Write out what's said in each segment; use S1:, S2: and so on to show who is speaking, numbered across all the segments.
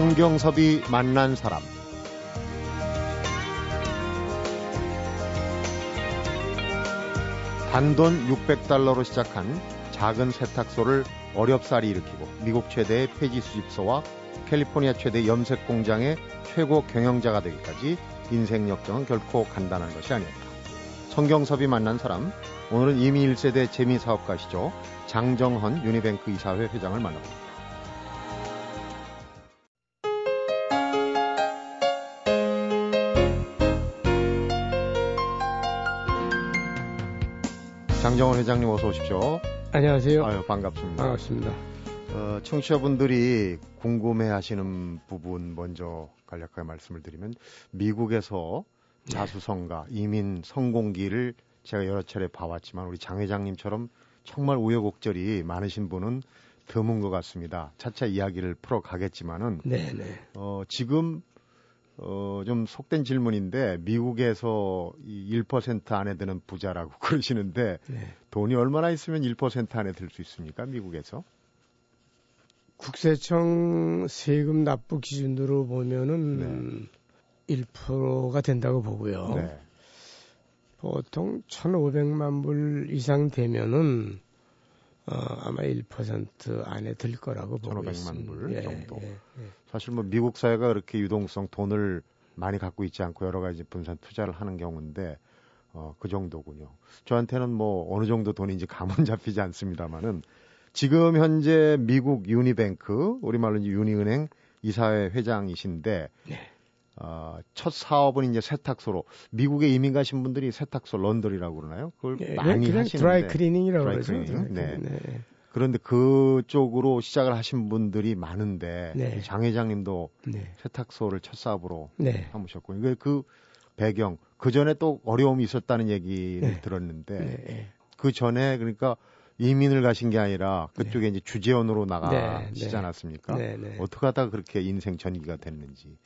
S1: 성경섭이 만난 사람 단돈 600달러로 시작한 작은 세탁소를 어렵사리 일으키고 미국 최대의 폐지 수집소와 캘리포니아 최대 염색 공장의 최고 경영자가 되기까지 인생 역정은 결코 간단한 것이 아니었다. 성경섭이 만난 사람, 오늘은 이미 1세대 재미사업가시죠. 장정헌 유니뱅크 이사회 회장을 만나봅니다. 장정원 회장님 어서 오십시오.
S2: 안녕하세요.
S1: 아유, 반갑습니다.
S2: 반갑습니다.
S1: 어, 청취자분들이 궁금해하시는 부분 먼저 간략하게 말씀을 드리면 미국에서 네. 자수성가, 이민 성공기를 제가 여러 차례 봐왔지만 우리 장 회장님처럼 정말 우여곡절이 많으신 분은 드문 것 같습니다. 차차 이야기를 풀어가겠지만은
S2: 네네. 네.
S1: 어, 지금 어, 좀 속된 질문인데 미국에서 이 1% 안에 드는 부자라고 그러시는데 네. 돈이 얼마나 있으면 1% 안에 들 수 있습니까? 미국에서?
S2: 국세청 세금 납부 기준으로 보면은 네. 1%가 된다고 보고요. 네. 보통 1,500만 불 이상 되면은 어, 아마 1% 안에 들 거라고 보고 1,500만
S1: 있습니다. 불 예, 정도. 예, 예. 사실 뭐 미국 사회가 그렇게 유동성 돈을 많이 갖고 있지 않고 여러 가지 분산 투자를 하는 경우인데 어, 그 정도군요. 저한테는 뭐 어느 정도 돈인지 감은 잡히지 않습니다만은 지금 현재 미국 유니뱅크 우리말로 이제 유니은행 이사회 회장이신데 네. 어, 첫 사업은 이제 세탁소로 미국에 이민 가신 분들이 세탁소 런더리라고 그러나요? 그걸 네, 많이 하시는데
S2: 드라이 클리닝이라고 그러죠.
S1: 네. 네. 그런데 그쪽으로 시작을 하신 분들이 많은데 네. 장 회장님도 네. 세탁소를 첫 사업으로 네. 삼으셨고 이게 그 배경 그 전에 또 어려움이 있었다는 얘기를 네. 들었는데 네. 그 전에 그러니까 이민을 가신 게 아니라 그쪽에 이제 주재원으로 나가시지 않았습니까? 어떻게 하다가 그렇게 인생 전기가 됐는지.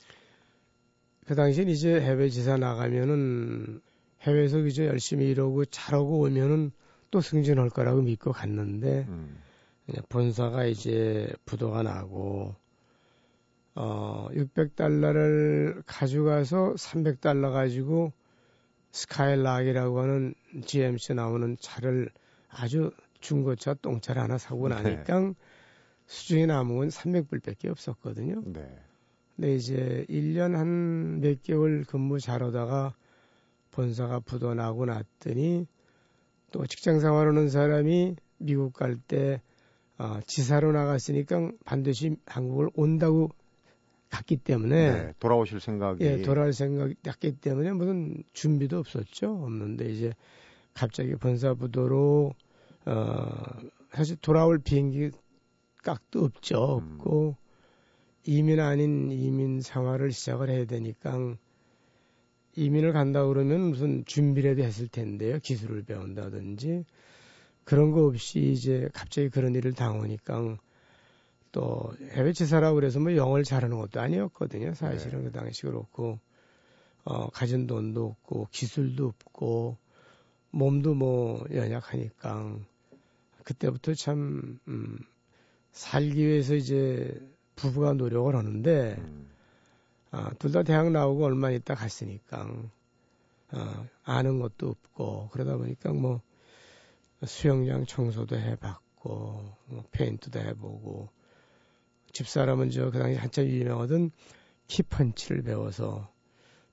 S2: 그 당시엔 이제 해외 지사 나가면은 해외에서 이제 열심히 일하고 잘하고 오면은 또 승진할 거라고 믿고 갔는데 음. 본사가 이제 부도가 나고 어 600달러를 가져가서 300달러 가지고 스카일락이라고 하는 GMC 나오는 차를 아주 중고차 똥차를 하나 사고 네. 나니까 네. 수중에 남은 건 300불밖에 없었거든요. 네. 근데 이제 1년 한 몇 개월 근무 잘하다가 본사가 부도 나고 났더니 또 직장 생활하는 사람이 미국 갈때 어, 지사로 나갔으니까 반드시 한국을 온다고 갔기 때문에 네,
S1: 돌아오실 생각이
S2: 예, 돌아올 생각이 났기 때문에 무슨 준비도 없었죠. 없는데 이제 갑자기 본사부도로 어 사실 돌아올 비행기 깍도 없죠. 음. 없고 이민 아닌 이민 생활을 시작을 해야 되니까 이민을 간다 그러면 무슨 준비라도 했을 텐데요. 기술을 배운다든지 그런 거 없이 이제 갑자기 그런 일을 당하니까 또 해외 지사라고 그래서 뭐 영어를 잘하는 것도 아니었거든요. 사실은 네. 그 당시 그렇고 어 가진 돈도 없고 기술도 없고 몸도 뭐 연약하니까 그때부터 참 음, 살기 위해서 이제 부부가 노력을 하는데 음. 어, 둘다 대학 나오고 얼마 있다 갔으니까 어, 아는 것도 없고 그러다 보니까 뭐 수영장 청소도 해봤고 뭐 페인트도 해보고 집사람은 저 그 당시 한참 유명하던 키펀치를 배워서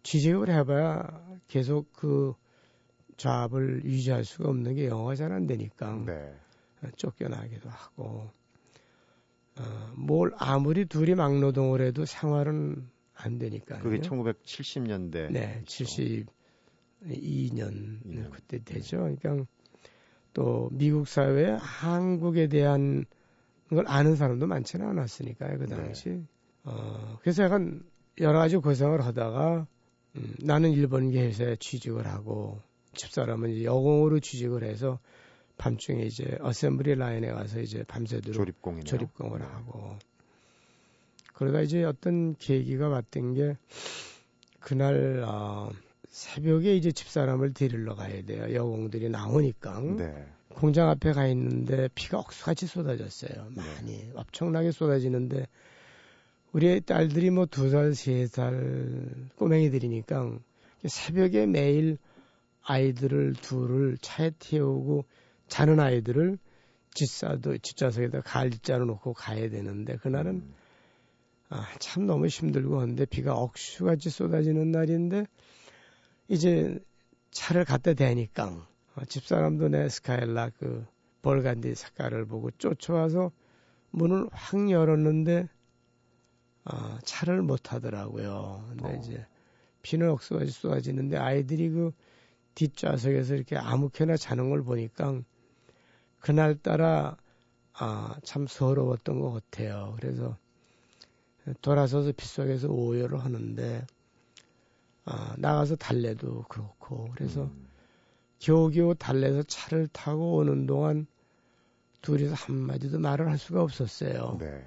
S2: 취직을 해봐야 계속 그 잡을 유지할 수가 없는 게 영어가 잘 안 되니까 네. 쫓겨나기도 하고 어, 뭘 아무리 둘이 막노동을 해도 생활은 안 되니까요.
S1: 그게 1970년대.
S2: 네, 72년 2년. 그때 되죠. 그러니까 또 미국 사회에 한국에 대한 걸 아는 사람도 많지는 않았으니까요, 그 당시. 네. 어, 그래서 약간 여러 가지 고생을 하다가 음, 나는 일본계 회사에 취직을 하고 집사람은 이제 여공으로 취직을 해서 밤중에 이제 assembly line에 가서 이제 밤새도록
S1: 조립공이네요.
S2: 조립공을 네. 하고 그러다 이제 어떤 계기가 왔던 게 그날 어, 새벽에 이제 집사람을 데리러 가야 돼요. 여공들이 나오니까. 네. 공장 앞에 가 있는데 비가 억수같이 쏟아졌어요. 많이 네. 엄청나게 쏟아지는데 우리 딸들이 뭐 두 살, 세 살 꼬맹이들이니까 새벽에 매일 아이들을 둘을 차에 태우고 자는 아이들을 뒷사도 뒷좌석에다 갈자로 놓고 가야 되는데 그날은 음. 아, 참 너무 힘들고 한데 비가 억수같이 쏟아지는 날인데 이제 차를 갖다 대니까 어, 집사람도 내 스카일라 그 벌간디 색깔을 보고 쫓아와서 문을 확 열었는데 아, 차를 못 하더라고요. 근데 어. 이제 비는 억수같이 쏟아지는데 아이들이 그 뒷좌석에서 이렇게 아무렇게나 자는 걸 보니까 그날따라 아, 참 서러웠던 것 같아요. 그래서 돌아서서 빗속에서 오열을 하는데 아, 나가서 달래도 그렇고 그래서 음. 겨우겨우 달래서 차를 타고 오는 동안 둘이서 한마디도 말을 할 수가 없었어요. 네.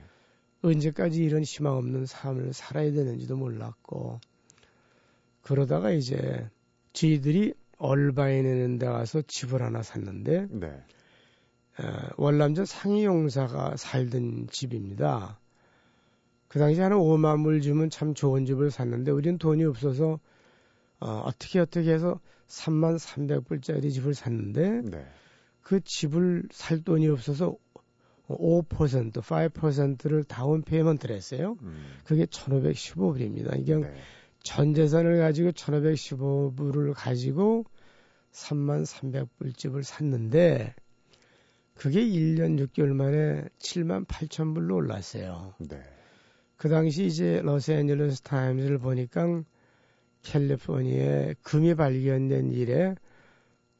S2: 언제까지 이런 희망 없는 삶을 살아야 되는지도 몰랐고 그러다가 이제 저희들이 얼바인에 데 가서 집을 하나 샀는데 네. 에, 월남전 상이용사가 살던 집입니다. 그 당시 한 5만 불 주면 참 좋은 집을 샀는데 우리는 돈이 없어서 어, 어떻게 어떻게 해서 3만 300불짜리 집을 샀는데 네. 그 집을 살 돈이 없어서 5% 5%를 down payment를 했어요. 음. 그게 1,515불입니다. 이게 네. 전 재산을 가지고 1,515불을 가지고 3만 300불 집을 샀는데 그게 1년 6개월 만에 7만 8천 불로 올랐어요. 네. 그 당시 이제 로스앤젤레스 타임즈를 보니까 캘리포니아에 금이 발견된 이래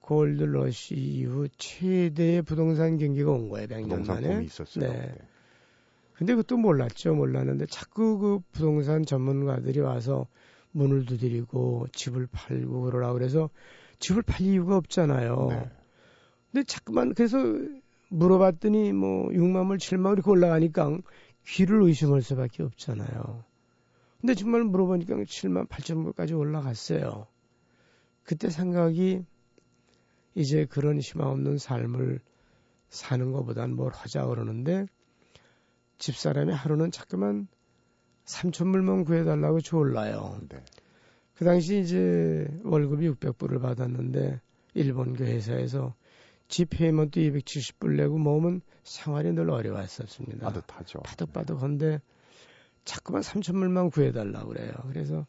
S2: 골드 러시 이후 최대의 부동산 경기가 온 거예요. 100년 만에.
S1: 있었어요. 네. 네.
S2: 근데 그것도 몰랐죠. 몰랐는데 자꾸 그 부동산 전문가들이 와서 문을 두드리고 집을 팔고 그러라 그래서 집을 팔 이유가 없잖아요. 네. 근데 자꾸만 그래서 물어봤더니 뭐 6만 불, 7만 불 이렇게 올라가니까 귀를 의심할 수밖에 없잖아요. 근데 정말 물어보니까 7만 8천 불까지 올라갔어요. 그때 생각이 이제 그런 희망 없는 삶을 사는 것보단 뭘 하자 그러는데 집사람이 하루는 자꾸만 3천 불만 구해달라고 졸라요. 네. 그 당시 이제 월급이 600불을 받았는데 일본 그 회사에서 집페이먼트 270불 내고 모으면 생활이 늘 어려웠었습니다.
S1: 빠듯하죠.
S2: 빠득빠득한데 자꾸만 3천불만 구해달라고 그래요. 그래서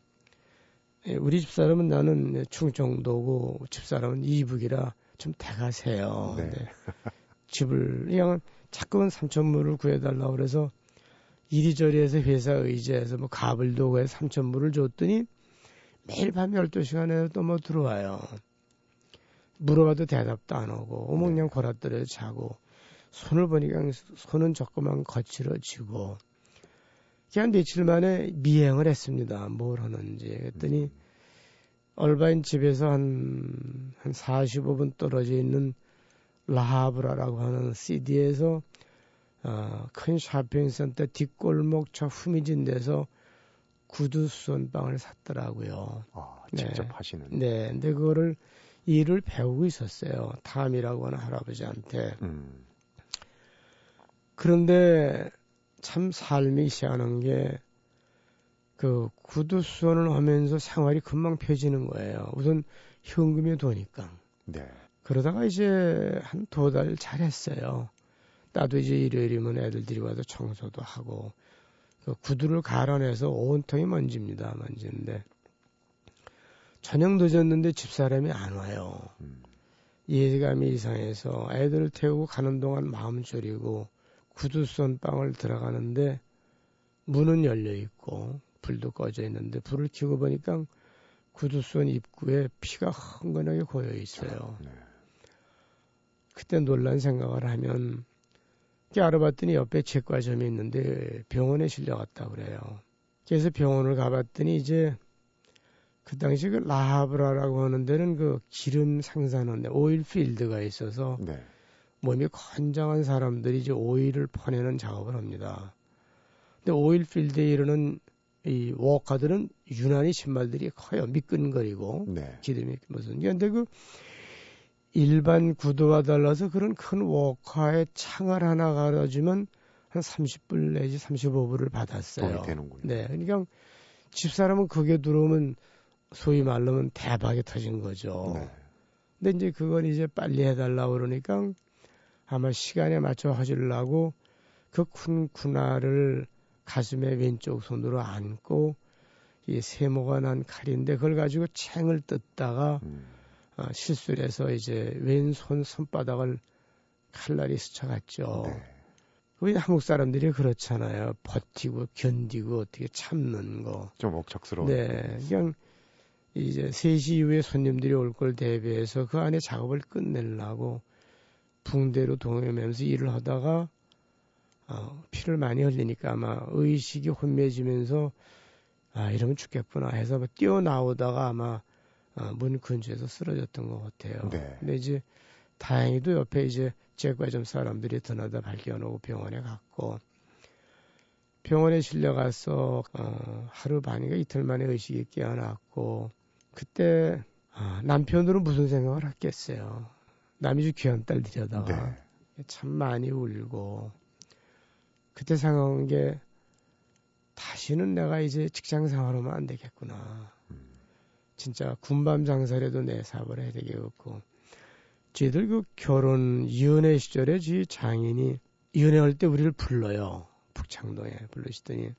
S2: 예, 우리 집사람은 나는 충청도고 집사람은 이북이라 좀 대가세요. 네. 네. 집을 그냥 자꾸만 3천불을 구해달라고 그래서 이리저리 해서 회사 의지해서 뭐 갑을 해서 3천불을 줬더니 매일 밤 12시간에 또 뭐 들어와요. 물어봐도 대답도 안 하고 오목냥 골아떨어 자고 손을 보니까 손은 조금만 거칠어지고 그냥 며칠 만에 미행을 했습니다. 뭘 하는지. 그랬더니 음. 얼바인 집에서 한, 한 45분 떨어져 있는 라하브라라고 하는 CD에서 어, 큰 쇼핑센터 뒷골목 저 후미진 데서 구두 수선빵을 샀더라고요.
S1: 아, 직접 네. 하시는.
S2: 네, 근데 그거를 일을 배우고 있었어요. 탐이라고 하는 할아버지한테. 음. 그런데 참 삶이 시원한 게 그 구두 수선을 하면서 생활이 금방 펴지는 거예요. 우선 현금이 도니까. 네. 그러다가 이제 한 두 달 잘했어요. 나도 이제 일요일이면 애들들이 와서 청소도 하고 그 구두를 갈아내서 온통이 먼지입니다. 먼지인데 저녁 늦었는데 집사람이 안 와요. 음. 예감이 이상해서 애들을 태우고 가는 동안 마음 졸이고 구두선 빵을 들어가는데 문은 열려 있고 불도 꺼져 있는데 불을 켜고 보니까 구두선 입구에 피가 흥건하게 고여 있어요. 네. 그때 놀란 생각을 하면 알아봤더니 옆에 치과점이 있는데 병원에 실려갔다 그래요. 그래서 병원을 가봤더니 이제 그 당시 그 라하브라라고 하는 데는 그 기름 생산하는 oil field가 있어서 네. 몸이 건장한 사람들이 이제 오일을 퍼내는 작업을 합니다. 근데 oil field에 이르는 이 워커들은 유난히 신발들이 커요. 미끈거리고 네. 기름이 무슨 근데 그 일반 구두와 달라서 그런 큰 워커에 창을 하나 갈아주면 한 30불 내지 35불을 받았어요.
S1: 되는군요.
S2: 네, 그러니까 집사람은 그게 들어오면 소위 말로는 대박이 터진 거죠. 네. 근데 이제 그걸 이제 빨리 해달라고 그러니까 아마 시간에 맞춰 하주려고 그 쿤쿠나를 가슴에 왼쪽 손으로 안고 이 세모가 난 칼인데 그걸 가지고 챙을 뜯다가 음. 어, 실수를 해서 이제 왼손 손바닥을 칼날이 스쳐갔죠. 네. 우리 한국 사람들이 그렇잖아요. 버티고 견디고 어떻게 참는 거.
S1: 좀 억척스러워.
S2: 네. 그냥 이제 3시 이후에 손님들이 올 걸 대비해서 그 안에 작업을 끝내려고 붕대로 동요하면서 일을 하다가 어, 피를 많이 흘리니까 아마 의식이 혼미해지면서 아 이러면 죽겠구나 해서 뭐 뛰어 나오다가 아마 어, 문 근처에서 쓰러졌던 것 같아요. 네. 근데 이제 다행히도 옆에 이제 제과점 사람들이 드나다 발견하고 병원에 갔고 병원에 실려가서 어, 하루 반인가 이틀 만에 의식이 깨어났고 그때 아, 남편으로 무슨 생각을 했겠어요. 남이 주 귀한 딸 들여다가 네. 참 많이 울고 그때 생각한 게 다시는 내가 이제 직장 생활하면 안 되겠구나. 음. 진짜 군밤 장사라도 내 사업을 해야 되겠고 저희들 그 결혼 이혼회 시절에 지 장인이 이혼회 할때 우리를 불러요. 북창동에 불러시더니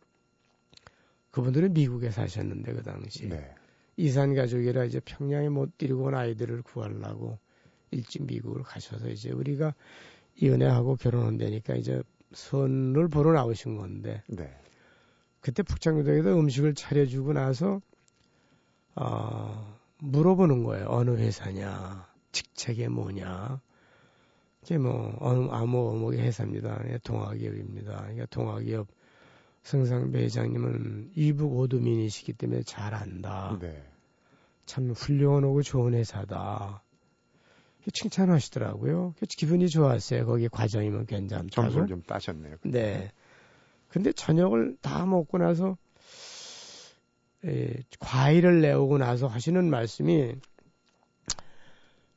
S2: 그분들은 미국에 사셨는데 그 당시 네. 이산 가족이라 이제 평양에 못 데리고 온 아이들을 구하려고 일찍 미국으로 가셔서 이제 우리가 이혼회하고 결혼한다니까 이제 선을 보러 나오신 건데 네. 그때 북창동에서 음식을 차려주고 나서 어, 물어보는 거예요. 어느 회사냐, 직책이 뭐냐. 이게 뭐 어느 아무 어묵의 회사입니다. 예, 동아기업입니다. 그러니까 동아기업 성상배 회장님은 이북 오두민이시기 때문에 잘 안다. 네. 참 훌륭하고 좋은 회사다. 칭찬하시더라고요. 기분이 좋았어요. 거기 과정이면 괜찮다고.
S1: 점수를 좀 따셨네요.
S2: 네. 근데 저녁을 다 먹고 나서 에, 과일을 내오고 나서 하시는 말씀이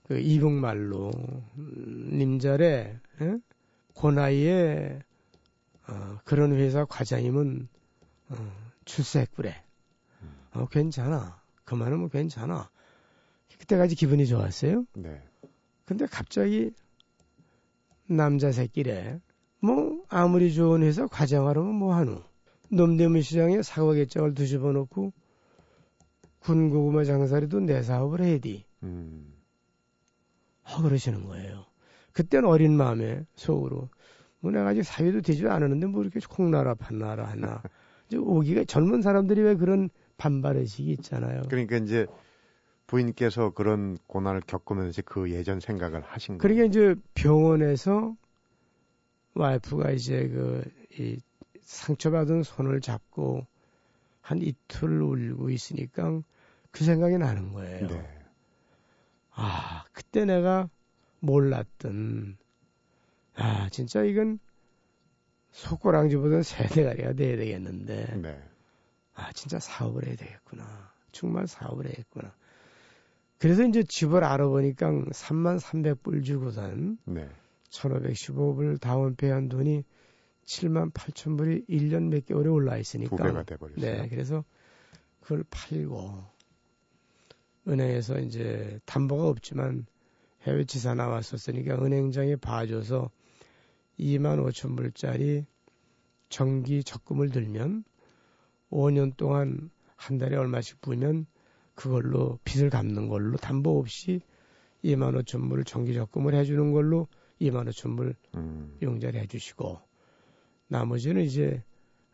S2: 그 이북말로 음, 님절에 에? 그 나이에 어, 그런 회사 과장이면 어, 출세했구래. 어, 괜찮아. 그만하면 괜찮아. 그때까지 기분이 좋았어요. 네. 근데 갑자기 남자 새끼래. 뭐 아무리 좋은 회사 과장하려면 뭐 하노. 놈대문 시장에 사과 개장을 뒤집어 놓고 군고구마 장사라도 내 사업을 해야지. 음. 아, 그러시는 거예요. 그때는 어린 마음에 속으로 뭐 내가 아직 사회도 되지도 않았는데 뭐 이렇게 콩나라 판나라 하나. 이제 오기가 젊은 사람들이 왜 그런 반발 의식이 있잖아요.
S1: 그러니까 이제 부인께서 그런 고난을 겪으면서 그 예전 생각을 하신
S2: 거예요. 그러니까 이제 병원에서 와이프가 이제 그, 이 상처받은 손을 잡고 한 이틀 울고 있으니까 그 생각이 나는 거예요. 네. 아, 그때 내가 몰랐던, 아, 진짜 이건 속고랑지보다는 세대가리가 돼야 되겠는데, 네. 아, 진짜 사업을 해야 되겠구나. 정말 사업을 해야겠구나. 그래서 이제 집을 알아보니까 3만 300불 주고산 네. 1515불 다운페이한 돈이 7만 8천 불이 1년 몇 개월에 올라 있으니까
S1: 두 배가 돼버렸어요.
S2: 네, 그래서 그걸 팔고 은행에서 이제 담보가 없지만 해외 지사 나왔었으니까 은행장에 봐줘서 2만 5천 불짜리 정기 적금을 들면 5년 동안 한 달에 얼마씩 부으면 그걸로 빚을 갚는 걸로 담보 없이 2만 5천 불 정기 적금을 해주는 걸로 2만 5천 불 음. 용자를 해주시고 나머지는 이제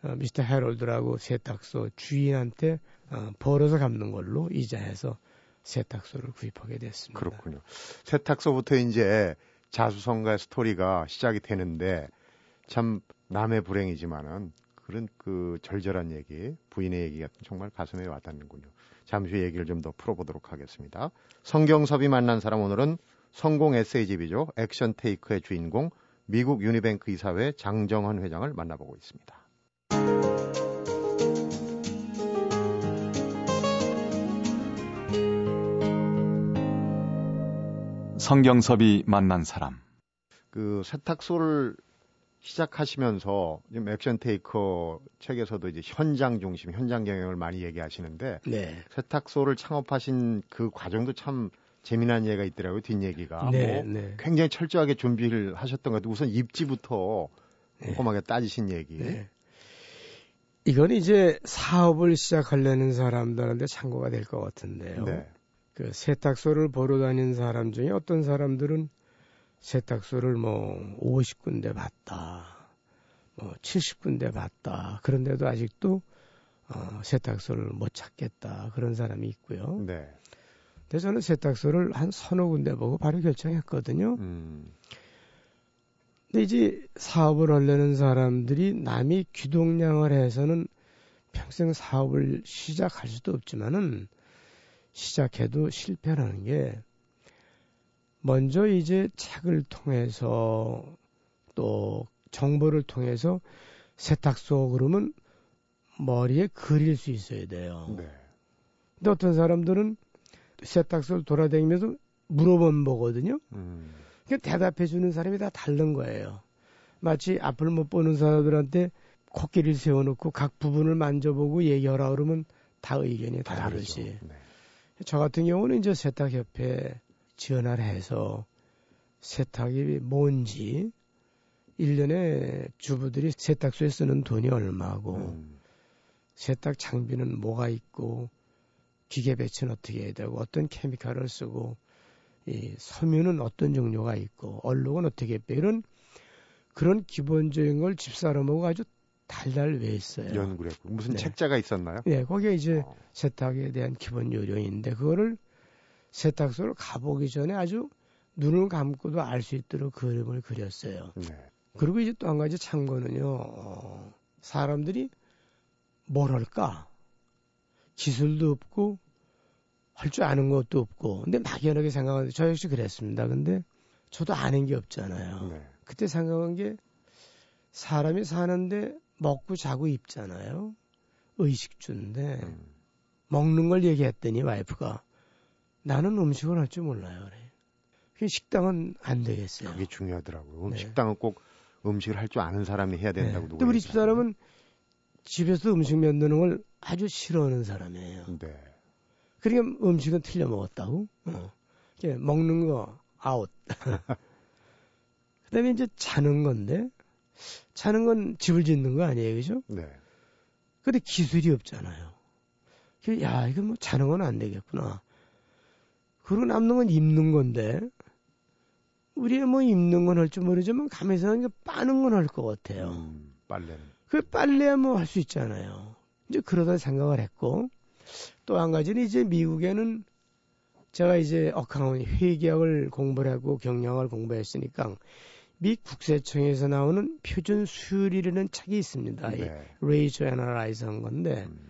S2: 어, 미스터 해롤드라고 세탁소 주인한테 어, 벌어서 갚는 걸로 이자해서 세탁소를 구입하게 됐습니다.
S1: 그렇군요. 세탁소부터 이제 자수성가 스토리가 시작이 되는데 참 남의 불행이지만은 그런 그 절절한 얘기, 부인의 얘기가 정말 가슴에 와닿는군요. 잠시 후 얘기를 좀 더 풀어보도록 하겠습니다. 성경섭이 만난 사람 오늘은 성공 에세이집이죠. 액션 테이크의 주인공 미국 유니뱅크 이사회 장정헌 회장을 만나보고 있습니다.
S3: 성경섭이 만난 사람.
S1: 그 세탁소를 시작하시면서 지금 액션 테이커 책에서도 이제 현장 중심, 현장 경영을 많이 얘기하시는데 네. 세탁소를 창업하신 그 과정도 참 재미난 예가 있더라고요. 뒷얘기가 네, 뭐 네. 굉장히 철저하게 준비를 하셨던 것 같아요. 우선 입지부터 네. 꼼꼼하게 따지신 얘기. 네.
S2: 이건 이제 사업을 시작하려는 사람들한테 참고가 될 것 같은데요. 네. 그 세탁소를 보러 다니는 사람 중에 어떤 사람들은 세탁소를 뭐 50군데 봤다. 뭐 70군데 봤다. 그런데도 아직도 어, 세탁소를 못 찾겠다. 그런 사람이 있고요. 네. 근데 저는 세탁소를 한 서너 군데 보고 바로 결정했거든요. 음. 근데 이제 사업을 하려는 사람들이 남이 귀동량을 해서는 평생 사업을 시작할 수도 없지만은 시작해도 실패라는 게 먼저 이제 책을 통해서 또 정보를 통해서 세탁소 그러면 머리에 그릴 수 있어야 돼요. 네. 근데 어떤 사람들은 세탁소를 돌아다니면서 물어본 거거든요. 음. 그 대답해 주는 사람이 다 다른 거예요. 마치 앞을 못 보는 사람들한테 코끼리를 세워놓고 각 부분을 만져보고 얘기하라 그러면 다 의견이 다르지. 네. 저 같은 경우는 이제 세탁협회 지원을 해서 세탁이 뭔지 1년에 주부들이 세탁소에 쓰는 돈이 얼마고 음. 세탁 장비는 뭐가 있고 기계 배치는 어떻게 해야 되고 어떤 케미칼을 쓰고 이 섬유는 어떤 종류가 있고 얼룩은 어떻게 빼 이런 그런 기본적인 걸 집사람하고 아주 달달 외웠어요.
S1: 연구를 했고 무슨 네. 책자가 있었나요?
S2: 네, 거기에 이제 어. 세탁에 대한 기본 요령인데 그거를 세탁소를 가보기 전에 아주 눈을 감고도 알 수 있도록 그림을 그렸어요. 네. 그리고 이제 또 한 가지 참고는요, 어, 사람들이 뭘 할까? 기술도 없고, 할 줄 아는 것도 없고, 근데 막연하게 생각하는데, 저 역시 그랬습니다. 근데 저도 아는 게 없잖아요. 네. 그때 생각한 게, 사람이 사는데 먹고 자고 입잖아요. 의식주인데, 음. 먹는 걸 얘기했더니 와이프가, 나는 음식을 할 줄 몰라요. 그래. 그 식당은 안 되겠어요.
S1: 그게 중요하더라고요. 네. 식당은 꼭 음식을 할 줄 아는 사람이 해야 된다고. 네.
S2: 근데 우리 집사람은 집에서 음식 만드는 걸 아주 싫어하는 사람이에요. 네. 그러니까 음식은 틀려 먹었다고. 어. 먹는 거 아웃. 그다음에 이제 자는 건데 자는 건 집을 짓는 거 아니에요, 그죠? 네. 근데 기술이 없잖아요. 야, 이거 뭐 자는 건 안 되겠구나. 그리고 남는 건 입는 건데, 우리가 뭐 입는 건 할 줄 모르지만 가면서 빠는 건 할 것 같아요. 음,
S1: 빨래는.
S2: 그 빨래야 뭐 할 수 있잖아요. 이제 그러다 생각을 했고, 또 한 가지는 이제 미국에는 제가 이제 account 회계학을 공부를 하고 경영을 공부했으니까 미 국세청에서 나오는 표준 수율이라는 책이 있습니다. 네. ratio analyze 한 건데 음.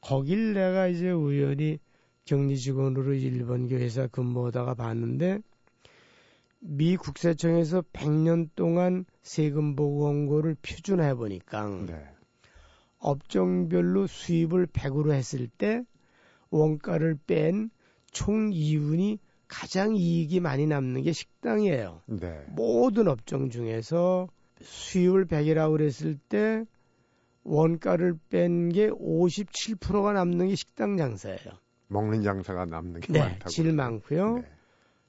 S2: 거길 내가 이제 우연히 격리 직원으로 일본 교회사 근무하다가 봤는데 미 국세청에서 100년 동안 세금 보고 원고를 표준화해 보니까 네. 업종별로 수입을 100으로 했을 때 원가를 뺀 총 이윤이 가장 이익이 많이 남는 게 식당이에요. 네. 모든 업종 중에서 수입을 100이라고 그랬을 때 원가를 뺀 게 57%가 남는 게 식당 장사예요.
S1: 먹는 장사가 남는 게
S2: 네,
S1: 많다고.
S2: 질 많고요. 네.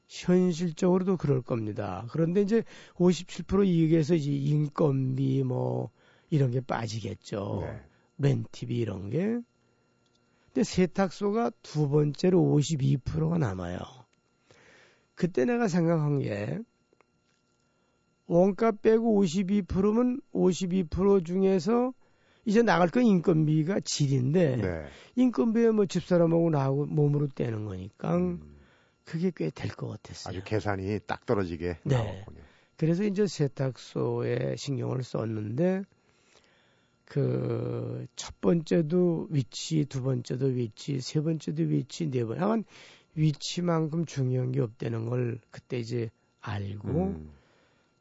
S2: 현실적으로도 그럴 겁니다. 그런데 이제 57% 이익에서 이제 인건비 뭐 이런 게 빠지겠죠. 네. 렌티비 이런 게. 근데 세탁소가 두 번째로 52%가 남아요. 그때 내가 생각한 게 원가 빼고 52%면 52% 중에서 이제 나갈 건 인건비가 질인데 네. 인건비에 뭐 집사람하고 나하고 몸으로 떼는 거니까 음. 그게 꽤 될 것 같았어요.
S1: 아주 계산이 딱 떨어지게 네. 나왔군요.
S2: 그래서 이제 세탁소에 신경을 썼는데 그 첫 번째도 위치, 두 번째도 위치, 세 번째도 위치, 네 번. 하면 위치만큼 중요한 게 없다는 걸 그때 이제 알고 음.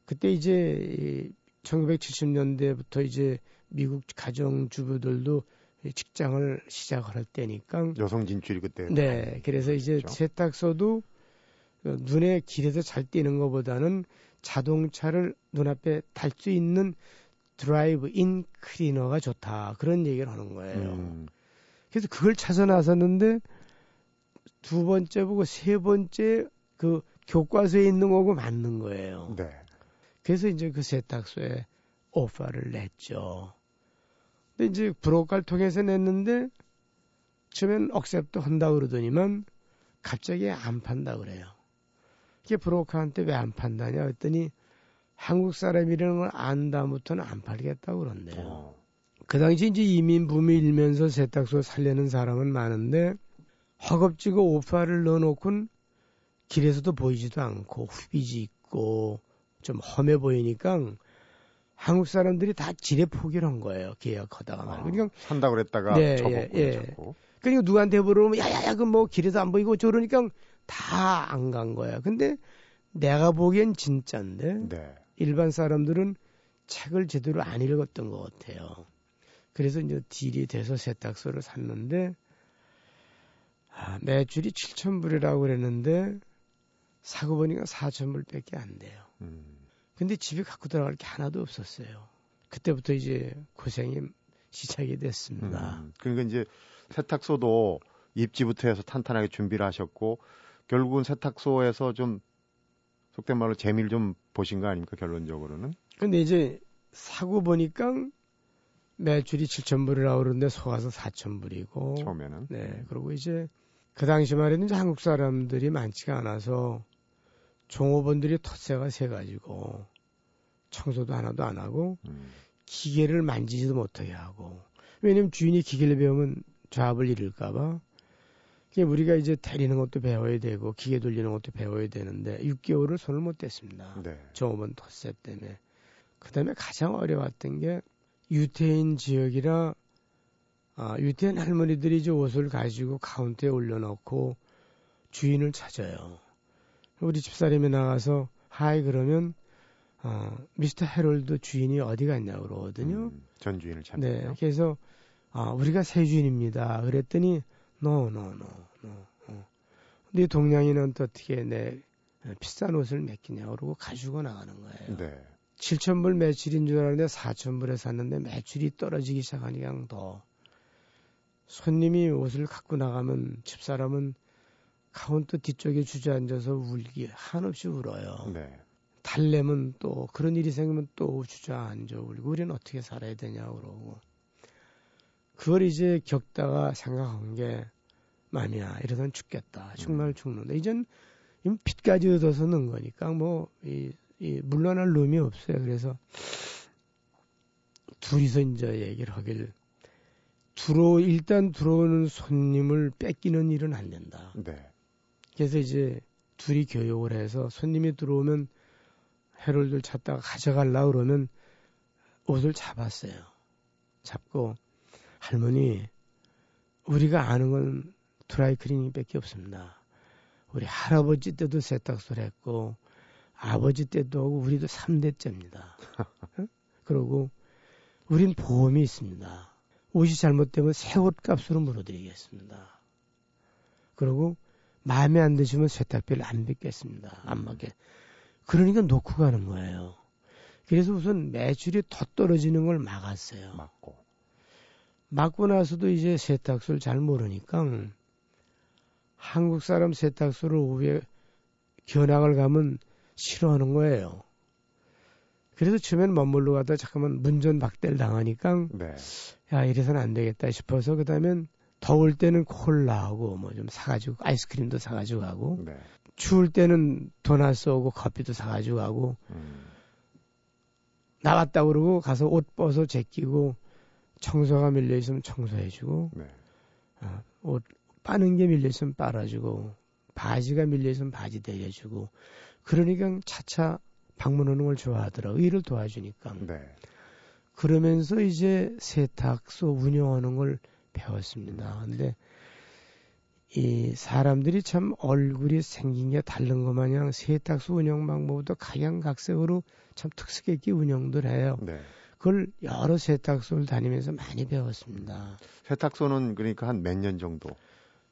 S2: 그때 이제 1970년대부터 이제 미국 가정주부들도 직장을 시작할 때니까
S1: 여성 진출이 그때
S2: 네 그래서 이제 그렇죠? 세탁소도 그 눈에 길에서 잘 띄는 것보다는 자동차를 눈앞에 댈 수 있는 drive-in cleaner가 좋다. 그런 얘기를 하는 거예요. 음. 그래서 그걸 찾아 나섰는데 두 번째 보고 세 번째 그 교과서에 있는 거고 맞는 거예요. 네. 그래서 이제 그 세탁소에 오퍼를 냈죠. 근데 이제 브로커를 통해서 냈는데 처음엔 억셉도 한다 그러더니만 갑자기 안 판다 그래요. 이게 브로커한테 왜 안 판다냐 했더니 한국 사람이라는 걸 안다부터는 안 팔겠다고 그런대요. 어. 그 당시 이제 이민 붐이 일면서 세탁소 살려는 사람은 많은데 허겁지겁 오파를 넣어놓고는 길에서도 보이지도 않고 후비지 있고 좀 험해 보이니까 한국 사람들이 다 지레 포기를 한 거예요. 계약하다가.
S1: 아, 그러니까 산다 그랬다가 네, 예, 예.
S2: 그러니까 누구한테 물어보면 야야야 그 뭐 길에서 안 보이고 저러니까 다 안 간 거야. 근데 내가 보기엔 진짜인데 네. 일반 사람들은 책을 제대로 안 읽었던 것 같아요. 그래서 이제 딜이 돼서 세탁소를 샀는데 아, 매출이 7,000불이라고 그랬는데 사고 보니까 4,000불밖에 안 돼요. 음. 근데 집에 갖고 들어갈 게 하나도 없었어요. 그때부터 이제 고생이 시작이 됐습니다. 음.
S1: 그러니까 이제 세탁소도 입지부터 해서 탄탄하게 준비를 하셨고 결국은 세탁소에서 좀 속된 말로 재미를 좀 보신 거 아닙니까 결론적으로는?
S2: 근데 이제 사고 보니까 매출이 7,000불이라고 그러는데 속아서 4,000불이고.
S1: 처음에는.
S2: 네. 그리고 이제 그 당시 말에는 한국 사람들이 많지가 않아서 종업원들이 텃세가 세가지고 청소도 하나도 안 하고 음. 기계를 만지지도 못하게 하고 왜냐면 주인이 기계를 배우면 좌합을 잃을까봐 우리가 이제 데리는 것도 배워야 되고 기계 돌리는 것도 배워야 되는데 6개월을 손을 못 댔습니다. 네. 종업원 텃세 때문에. 그 다음에 가장 어려웠던 게 유태인 지역이라 아, 유태인 할머니들이 이제 옷을 가지고 카운터에 올려놓고 주인을 찾아요. 우리 집사람이 나가서 Hi 그러면 어, Mr. Harold 주인이 어디 갔냐고 그러거든요. 음,
S1: 전 주인을 찾는
S2: 네, 그래서 아, 우리가 새 주인입니다. 그랬더니 No, no, no, no. 어. 근데 동양인은 또 어떻게 내 비싼 옷을 맡기냐고 그러고 가지고 나가는 거예요. 네. 7천불 매출인 줄 알았는데 4천불에 샀는데 매출이 떨어지기 시작하니까 더 손님이 옷을 갖고 나가면 집사람은 카운터 뒤쪽에 주저앉아서 울기 한없이 울어요. 네. 달래면 또 그런 일이 생기면 또 주저앉아 울고 우리는 어떻게 살아야 되냐고 그러고 그걸 이제 겪다가 생각한 게 만이야 이러선 죽겠다 정말 음. 죽는다 이젠 빚까지 얻어서 넣은 거니까 뭐 이, 이 물러날 놈이 없어요 그래서 둘이서 이제 얘기를 하길 들어 일단 들어오는 손님을 뺏기는 일은 안 된다. 네. 그래서 이제 둘이 교육을 해서 손님이 들어오면 해롤들 찾다가 가져갈라 그러면 옷을 잡았어요. 잡고 할머니 우리가 아는 건 드라이 클리닝밖에 없습니다. 우리 할아버지 때도 세탁소를 했고 아버지 때도 하고 우리도 3대째입니다. 그리고 우린 보험이 있습니다. 옷이 잘못되면 새 옷 값으로 물어드리겠습니다. 그리고 마음에 안 드시면 세탁비를 안 뵙겠습니다. 안 맞게. 그러니까 놓고 가는 거예요. 그래서 우선 매출이 더 떨어지는 걸 막았어요.
S1: 막고.
S2: 막고 나서도 이제 세탁소를 잘 모르니까 한국 사람 세탁소를 오후에 견학을 가면 싫어하는 거예요. 그래서 처음에는 머물러 가다 잠깐만 문전 박대를 당하니까 네. 야 이래서는 안 되겠다 싶어서 그다음엔 더울 때는 콜라하고 뭐 좀 사가지고 아이스크림도 사가지고 가고 네. 추울 때는 도나스 오고 커피도 사가지고 가고 음. 나왔다 그러고 가서 옷 벗어 제끼고 청소가 밀려 있으면 청소해주고 네. 어, 옷 빠는 게 밀려 있으면 빨아주고 바지가 밀려 있으면 바지 대려주고 그러니까 차차 방문하는 걸 좋아하더라고. 일을 도와주니까. 네. 그러면서 이제 세탁소 운영하는 걸 배웠습니다. 근데 이 사람들이 참 얼굴이 생긴 게 다른 것 마냥 세탁소 운영 방법도 각양각색으로 참 특색 있게 운영들 해요. 네. 그걸 여러 세탁소를 다니면서 많이 배웠습니다.
S1: 세탁소는 그러니까 한 몇 년 정도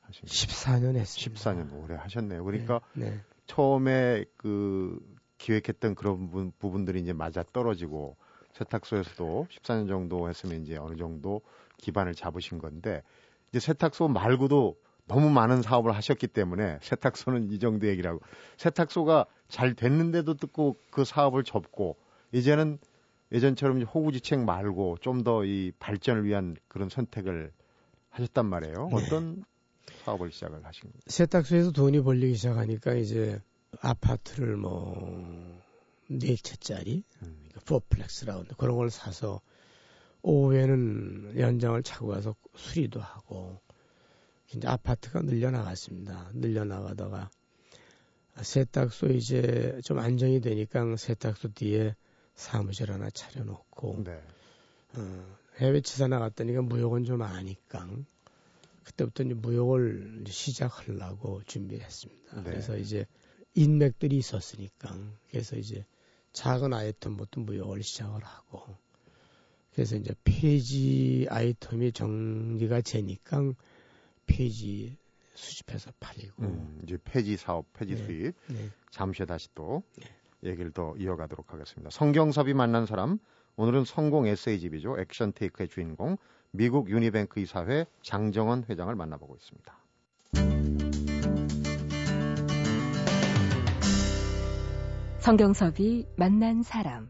S2: 하신 거예요? 14년 했습니다.
S1: 14년 오래 하셨네요. 그러니까 네, 네. 처음에 그 기획했던 그런 부분, 부분들이 이제 맞아 떨어지고 세탁소에서도 14년 정도 했으면 이제 어느 정도 기반을 잡으신 건데 이제 세탁소 말고도 너무 많은 사업을 하셨기 때문에 세탁소는 이 정도 얘기라고 세탁소가 잘 됐는데도 듣고 그 사업을 접고 이제는 예전처럼 호구지책 말고 좀 더 이 발전을 위한 그런 선택을 하셨단 말이에요. 네. 어떤 사업을 시작을 하신 거예요?
S2: 세탁소에서 돈이 벌리기 시작하니까 이제 아파트를 뭐 네 채짜리 음. 포플렉스라고 그런 걸 사서 오후에는 연장을 차고 가서 수리도 하고 이제 아파트가 늘려나갔습니다. 늘려나가다가 세탁소 이제 좀 안정이 되니까 세탁소 뒤에 사무실 하나 차려놓고 네. 어, 해외 치사 나갔더니까 무역은 좀 아니까 그때부터 이제 무역을 시작하려고 준비했습니다. 네. 그래서 이제 인맥들이 있었으니까 그래서 이제 작은 아이템부터 무역을 시작을 하고 그래서 이제 폐지 아이템이 정리가 되니까 폐지 수집해서 팔리고 음,
S1: 이제 폐지 사업, 폐지 네, 수입 네. 잠시 후에 다시 또 네. 얘기를 더 이어가도록 하겠습니다. 성경섭이 만난 사람 오늘은 성공 에세이집이죠. Action Taker의 주인공 미국 유니뱅크 이사회 장정헌 회장을 만나보고 있습니다.
S3: 성경섭이 만난 사람.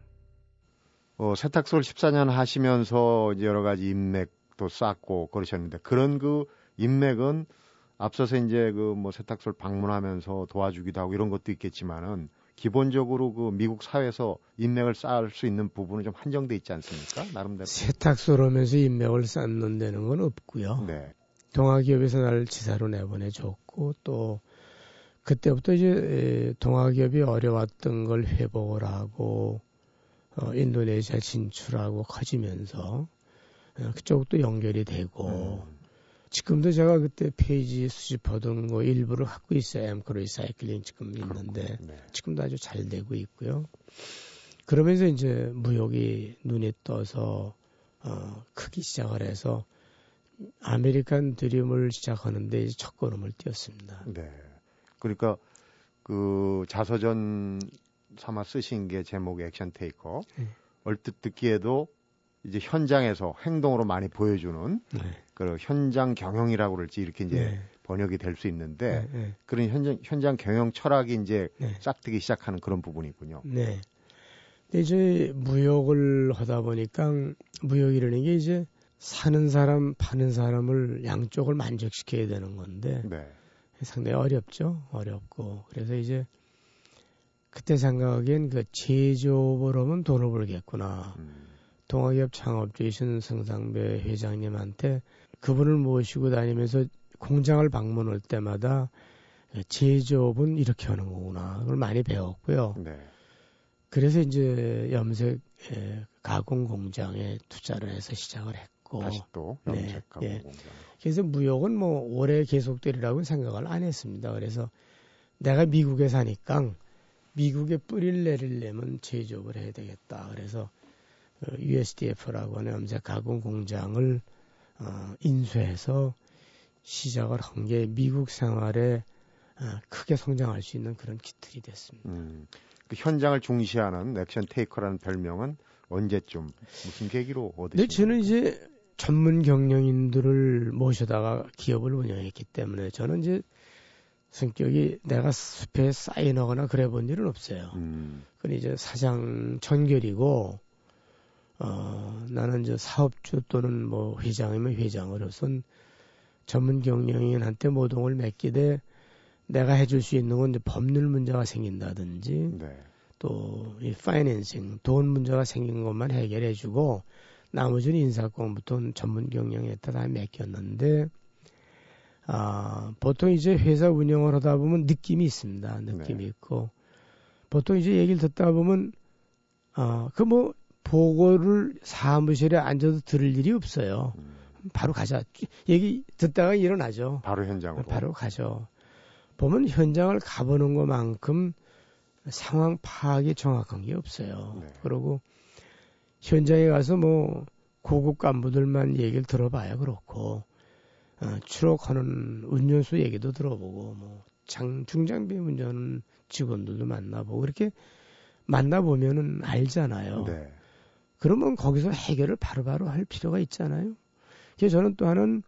S1: 어, 세탁소를 14년 하시면서 이제 여러 가지 인맥도 쌓고 그러셨는데 그런 그 인맥은 앞서서 이제 그 뭐 세탁소를 방문하면서 도와주기도 하고 이런 것도 있겠지만은 기본적으로 그 미국 사회에서 인맥을 쌓을 수 있는 부분은 좀 한정돼 있지 않습니까? 나름대로.
S2: 세탁소로면서 인맥을 쌓는 데는 건 없고요. 네. 동아기업에서 나를 지사로 내보내줬고 또 그때부터 이제 동화기업이 어려웠던 걸 회복을 하고 어, 인도네시아 진출하고 커지면서 어, 그쪽도 연결이 되고 음. 지금도 제가 그때 폐지 수집하던 거 일부를 갖고 있어요. 엠크 recycling 지금 있는데 네. 지금도 아주 잘 되고 있고요. 그러면서 이제 무역이 눈에 떠서 어, 크기 시작을 해서 아메리칸 드림을 시작하는데 이제 첫 걸음을 띄었습니다.
S1: 네. 그러니까 그 자서전 삼아 쓰신 게 제목이 Action Taker. 네. 얼뜻 듣기에도 이제 현장에서 행동으로 많이 보여주는 네. 그 현장 경영이라고 그럴지 이렇게 이제 네. 번역이 될 수 있는데 네, 네. 그런 현장 현장 경영 철학이 이제 네. 싹트기 시작하는 그런 부분이군요.
S2: 네. 근데 이제 무역을 하다 보니까 무역이라는 게 이제 사는 사람, 파는 사람을 양쪽을 만족시켜야 되는 건데 네. 상당히 어렵죠. 어렵고 그래서 이제 그때 생각하기엔 그 제조업을 하면 돈을 벌겠구나. 음. 동아기업 창업주이신 성상배 회장님한테 그분을 모시고 다니면서 공장을 방문할 때마다 제조업은 이렇게 하는 거구나. 그걸 많이 배웠고요. 네. 그래서 이제 염색 가공 공장에 투자를 해서 시작을 했고.
S1: 다시 또 네, 염색 네, 네.
S2: 그래서 무역은 뭐 오래 계속되리라고 생각을 안 했습니다. 그래서 내가 미국에 사니까 미국에 뿌리를 내리려면 제조업을 해야 되겠다. 그래서 USDF라고 하는 염색 가공 공장을 어, 인수해서 시작을 한 게 미국 생활에 어, 크게 성장할 수 있는 그런 기틀이 됐습니다. 음,
S1: 그 현장을 중시하는 액션 테이커라는 별명은 언제쯤 무슨 계기로 얻으신 네,
S2: 저는 이제 전문 경영인들을 모셔다가 기업을 운영했기 때문에 저는 이제 성격이 내가 숲에 쌓여나거나 그래 본 일은 없어요. 음. 그건 이제 사장 전결이고 어, 나는 이제 사업주 또는 뭐 회장이면 회장으로선 전문 경영인한테 모동을 맡기되 내가 해줄 수 있는 건 이제 법률 문제가 생긴다든지 네. 또이 파이낸싱 돈 문제가 생긴 것만 해결해주고 나머지는 인사권부터 전문 경영에다 다 맡겼는데 아 보통 이제 회사 운영을 하다 보면 느낌이 있습니다. 느낌이 네. 있고 보통 이제 얘기를 듣다 보면 아 그 뭐 보고를 사무실에 앉아서 들을 일이 없어요. 음. 바로 가자. 얘기 듣다가 일어나죠.
S1: 바로 현장으로.
S2: 바로 가죠. 보면 현장을 가보는 것만큼 상황 파악이 정확한 게 없어요. 네. 그리고 현장에 가서 뭐 고급 간부들만 얘기를 들어봐야 그렇고 어, 추록하는 운전수 얘기도 들어보고 뭐 장 중장비 운전하는 직원들도 만나보고 그렇게 만나보면은 알잖아요. 네. 그러면 거기서 해결을 바로 바로 할 필요가 있잖아요. 그래서 저는 또 하나는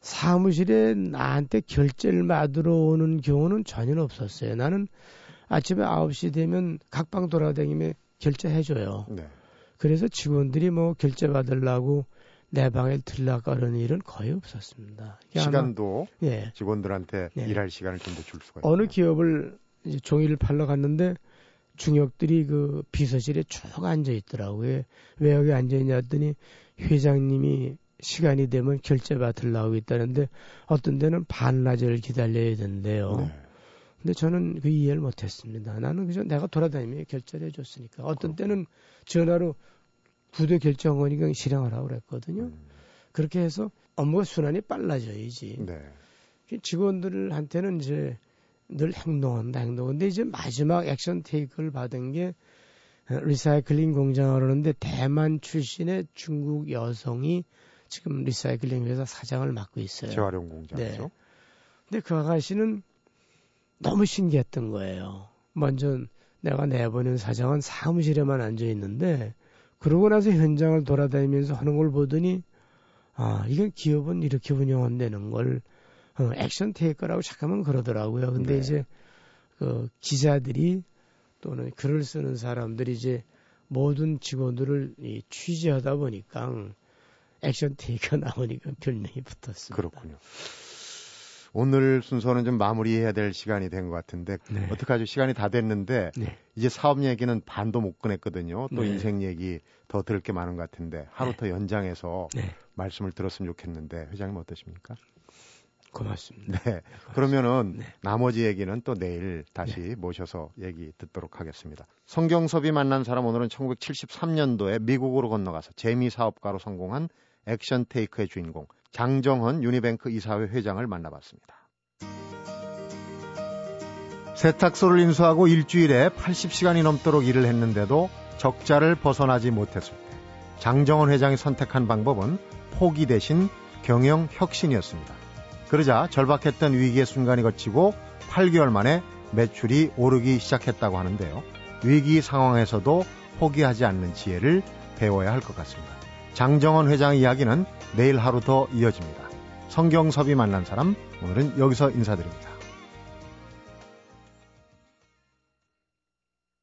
S2: 사무실에 나한테 결제를 받으러 오는 경우는 전혀 없었어요. 나는 아침에 9시 되면 각방 돌아다니며 결제해줘요. 네. 그래서 직원들이 뭐 결제 받으려고 내 방에 그런 일은 거의 없었습니다.
S1: 시간도 예. 직원들한테 예. 일할 시간을 좀 더 줄 수가 있어요.
S2: 어느 기업을 종이를 팔러 갔는데 중역들이 그 비서실에 쭉 앉아 있더라고요. 왜 여기 앉아 있냐 했더니 회장님이 시간이 되면 결제 받으려고 있다는데 어떤 데는 반나절을 기다려야 된대요. 네. 근데 저는 그 이해를 못했습니다. 나는 그저 내가 돌아다니며 결제를 해줬으니까. 어떤 때는 전화로 부대 결정원이가 실행을 하고 그랬거든요. 음. 그렇게 해서 업무가 순환이 빨라져야지. 네. 직원들한테는 이제 늘 행동한다, 행동. 근데 이제 마지막 Action Taker를 받은 게 recycling 공장을 하는데 대만 출신의 중국 여성이 지금 recycling 회사 사장을 맡고 있어요.
S1: 재활용 공장이죠. 네.
S2: 근데 그 아가씨는 너무 신기했던 거예요. 먼저 내가 내보낸 사장은 사무실에만 앉아 있는데 그러고 나서 현장을 돌아다니면서 하는 걸 보더니 아 이건 기업은 이렇게 운영한다는 걸 어, 액션 테이크라고 잠깐만 그러더라고요. 근데 네. 이제 그 기자들이 또는 글을 쓰는 사람들이 이제 모든 직원들을 이 취재하다 보니까 액션 테이크가 나오니까 별명이 붙었습니다.
S1: 그렇군요. 오늘 순서는 좀 마무리해야 될 시간이 된 것 같은데 네. 어떡하죠? 시간이 다 됐는데 네. 이제 사업 얘기는 반도 못 꺼냈거든요. 또 네. 인생 얘기 더 들을 게 많은 것 같은데 하루 네. 더 연장해서 네. 말씀을 들었으면 좋겠는데 회장님 어떠십니까?
S2: 고맙습니다.
S1: 네. 그러면은 네. 나머지 얘기는 또 내일 다시 네. 모셔서 얘기 듣도록 하겠습니다. 성경섭이 만난 사람 오늘은 1973년도에 미국으로 건너가서 재미 사업가로 성공한 Action Taker의 주인공 장정헌 유니뱅크 이사회 회장을 만나봤습니다. 세탁소를 인수하고 일주일에 80시간이 넘도록 일을 했는데도 적자를 벗어나지 못했을 때 장정헌 회장이 선택한 방법은 포기 대신 경영 혁신이었습니다. 그러자 절박했던 위기의 순간이 거치고 8개월 만에 매출이 오르기 시작했다고 하는데요. 위기 상황에서도 포기하지 않는 지혜를 배워야 할 것 같습니다. 장정원 회장 이야기는 내일 하루 더 이어집니다. 성경섭이 만난 사람 오늘은 여기서 인사드립니다.